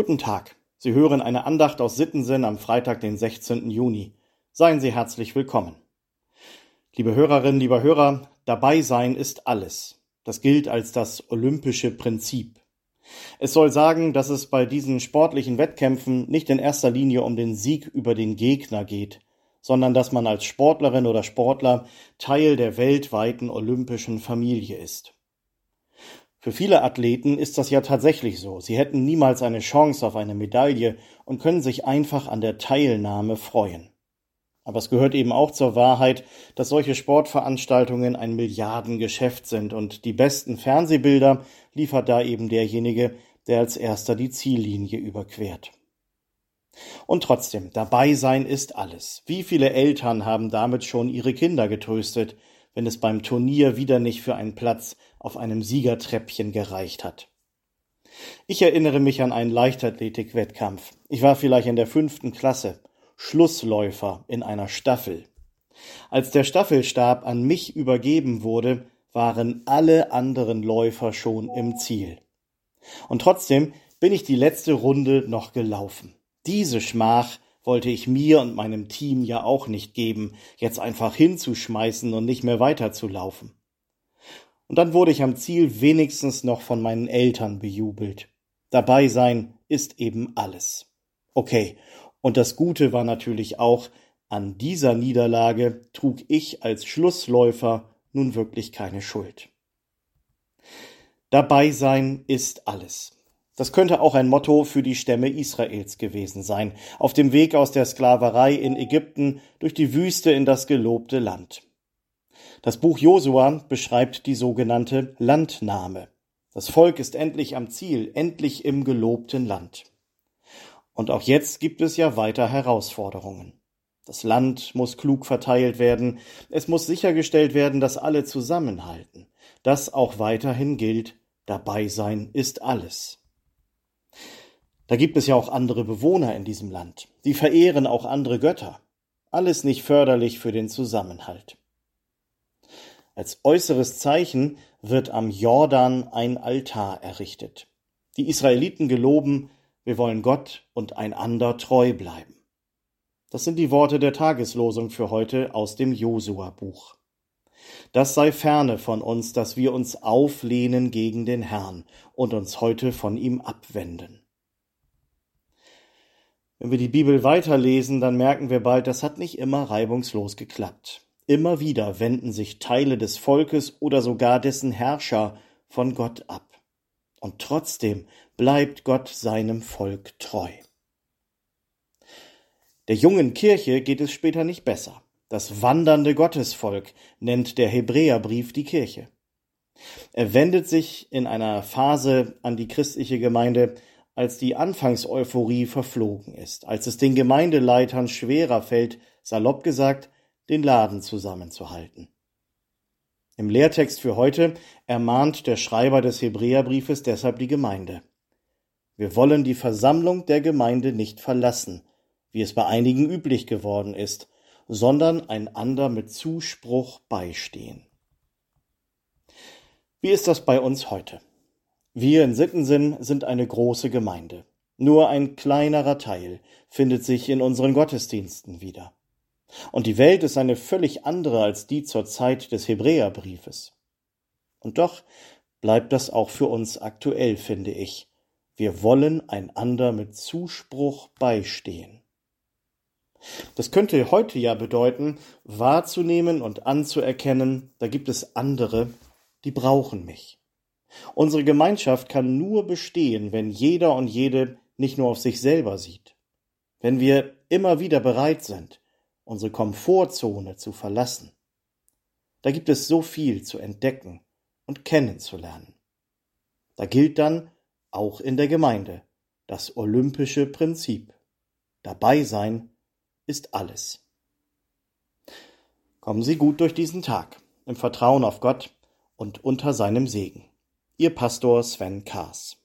Guten Tag. Sie hören eine Andacht aus Sittensen am Freitag, den 16. Juni. Seien Sie herzlich willkommen. Liebe Hörerinnen, lieber Hörer, dabei sein ist alles. Das gilt als das olympische Prinzip. Es soll sagen, dass es bei diesen sportlichen Wettkämpfen nicht in erster Linie um den Sieg über den Gegner geht, sondern dass man als Sportlerin oder Sportler Teil der weltweiten olympischen Familie ist. Für viele Athleten ist das ja tatsächlich so. Sie hätten niemals eine Chance auf eine Medaille und können sich einfach an der Teilnahme freuen. Aber es gehört eben auch zur Wahrheit, dass solche Sportveranstaltungen ein Milliardengeschäft sind und die besten Fernsehbilder liefert da eben derjenige, der als erster die Ziellinie überquert. Und trotzdem, dabei sein ist alles. Wie viele Eltern haben damit schon ihre Kinder getröstet, wenn es beim Turnier wieder nicht für einen Platz auf einem Siegertreppchen gereicht hat. Ich erinnere mich an einen Leichtathletik-Wettkampf. Ich war vielleicht in der fünften Klasse, Schlussläufer in einer Staffel. Als der Staffelstab an mich übergeben wurde, waren alle anderen Läufer schon im Ziel. Und trotzdem bin ich die letzte Runde noch gelaufen. Diese Schmach wollte ich mir und meinem Team ja auch nicht geben, jetzt einfach hinzuschmeißen und nicht mehr weiterzulaufen. Und dann wurde ich am Ziel wenigstens noch von meinen Eltern bejubelt. Dabei sein ist eben alles. Okay, und das Gute war natürlich auch, an dieser Niederlage trug ich als Schlussläufer nun wirklich keine Schuld. Dabei sein ist alles. Das könnte auch ein Motto für die Stämme Israels gewesen sein, auf dem Weg aus der Sklaverei in Ägypten durch die Wüste in das gelobte Land. Das Buch Josua beschreibt die sogenannte Landnahme. Das Volk ist endlich am Ziel, endlich im gelobten Land. Und auch jetzt gibt es ja weiter Herausforderungen. Das Land muss klug verteilt werden, es muss sichergestellt werden, dass alle zusammenhalten. Das auch weiterhin gilt, dabei sein ist alles. Da gibt es ja auch andere Bewohner in diesem Land. Die verehren auch andere Götter. Alles nicht förderlich für den Zusammenhalt. Als äußeres Zeichen wird am Jordan ein Altar errichtet. Die Israeliten geloben, wir wollen Gott und einander treu bleiben. Das sind die Worte der Tageslosung für heute aus dem Josua-Buch. Das sei ferne von uns, dass wir uns auflehnen gegen den Herrn und uns heute von ihm abwenden. Wenn wir die Bibel weiterlesen, dann merken wir bald, das hat nicht immer reibungslos geklappt. Immer wieder wenden sich Teile des Volkes oder sogar dessen Herrscher von Gott ab. Und trotzdem bleibt Gott seinem Volk treu. Der jungen Kirche geht es später nicht besser. Das wandernde Gottesvolk nennt der Hebräerbrief die Kirche. Er wendet sich in einer Phase an die christliche Gemeinde, als die Anfangseuphorie verflogen ist, als es den Gemeindeleitern schwerer fällt, salopp gesagt, den Laden zusammenzuhalten. Im Lehrtext für heute ermahnt der Schreiber des Hebräerbriefes deshalb die Gemeinde. Wir wollen die Versammlung der Gemeinde nicht verlassen, wie es bei einigen üblich geworden ist, sondern einander mit Zuspruch beistehen. Wie ist das bei uns heute? Wir in Sittensinn sind eine große Gemeinde. Nur ein kleinerer Teil findet sich in unseren Gottesdiensten wieder. Und die Welt ist eine völlig andere als die zur Zeit des Hebräerbriefes. Und doch bleibt das auch für uns aktuell, finde ich. Wir wollen einander mit Zuspruch beistehen. Das könnte heute ja bedeuten, wahrzunehmen und anzuerkennen, da gibt es andere, die brauchen mich. Unsere Gemeinschaft kann nur bestehen, wenn jeder und jede nicht nur auf sich selber sieht. Wenn wir immer wieder bereit sind, unsere Komfortzone zu verlassen. Da gibt es so viel zu entdecken und kennenzulernen. Da gilt dann, auch in der Gemeinde, das olympische Prinzip. Dabei sein ist alles. Kommen Sie gut durch diesen Tag, im Vertrauen auf Gott und unter seinem Segen. Ihr Pastor Sven Kaas.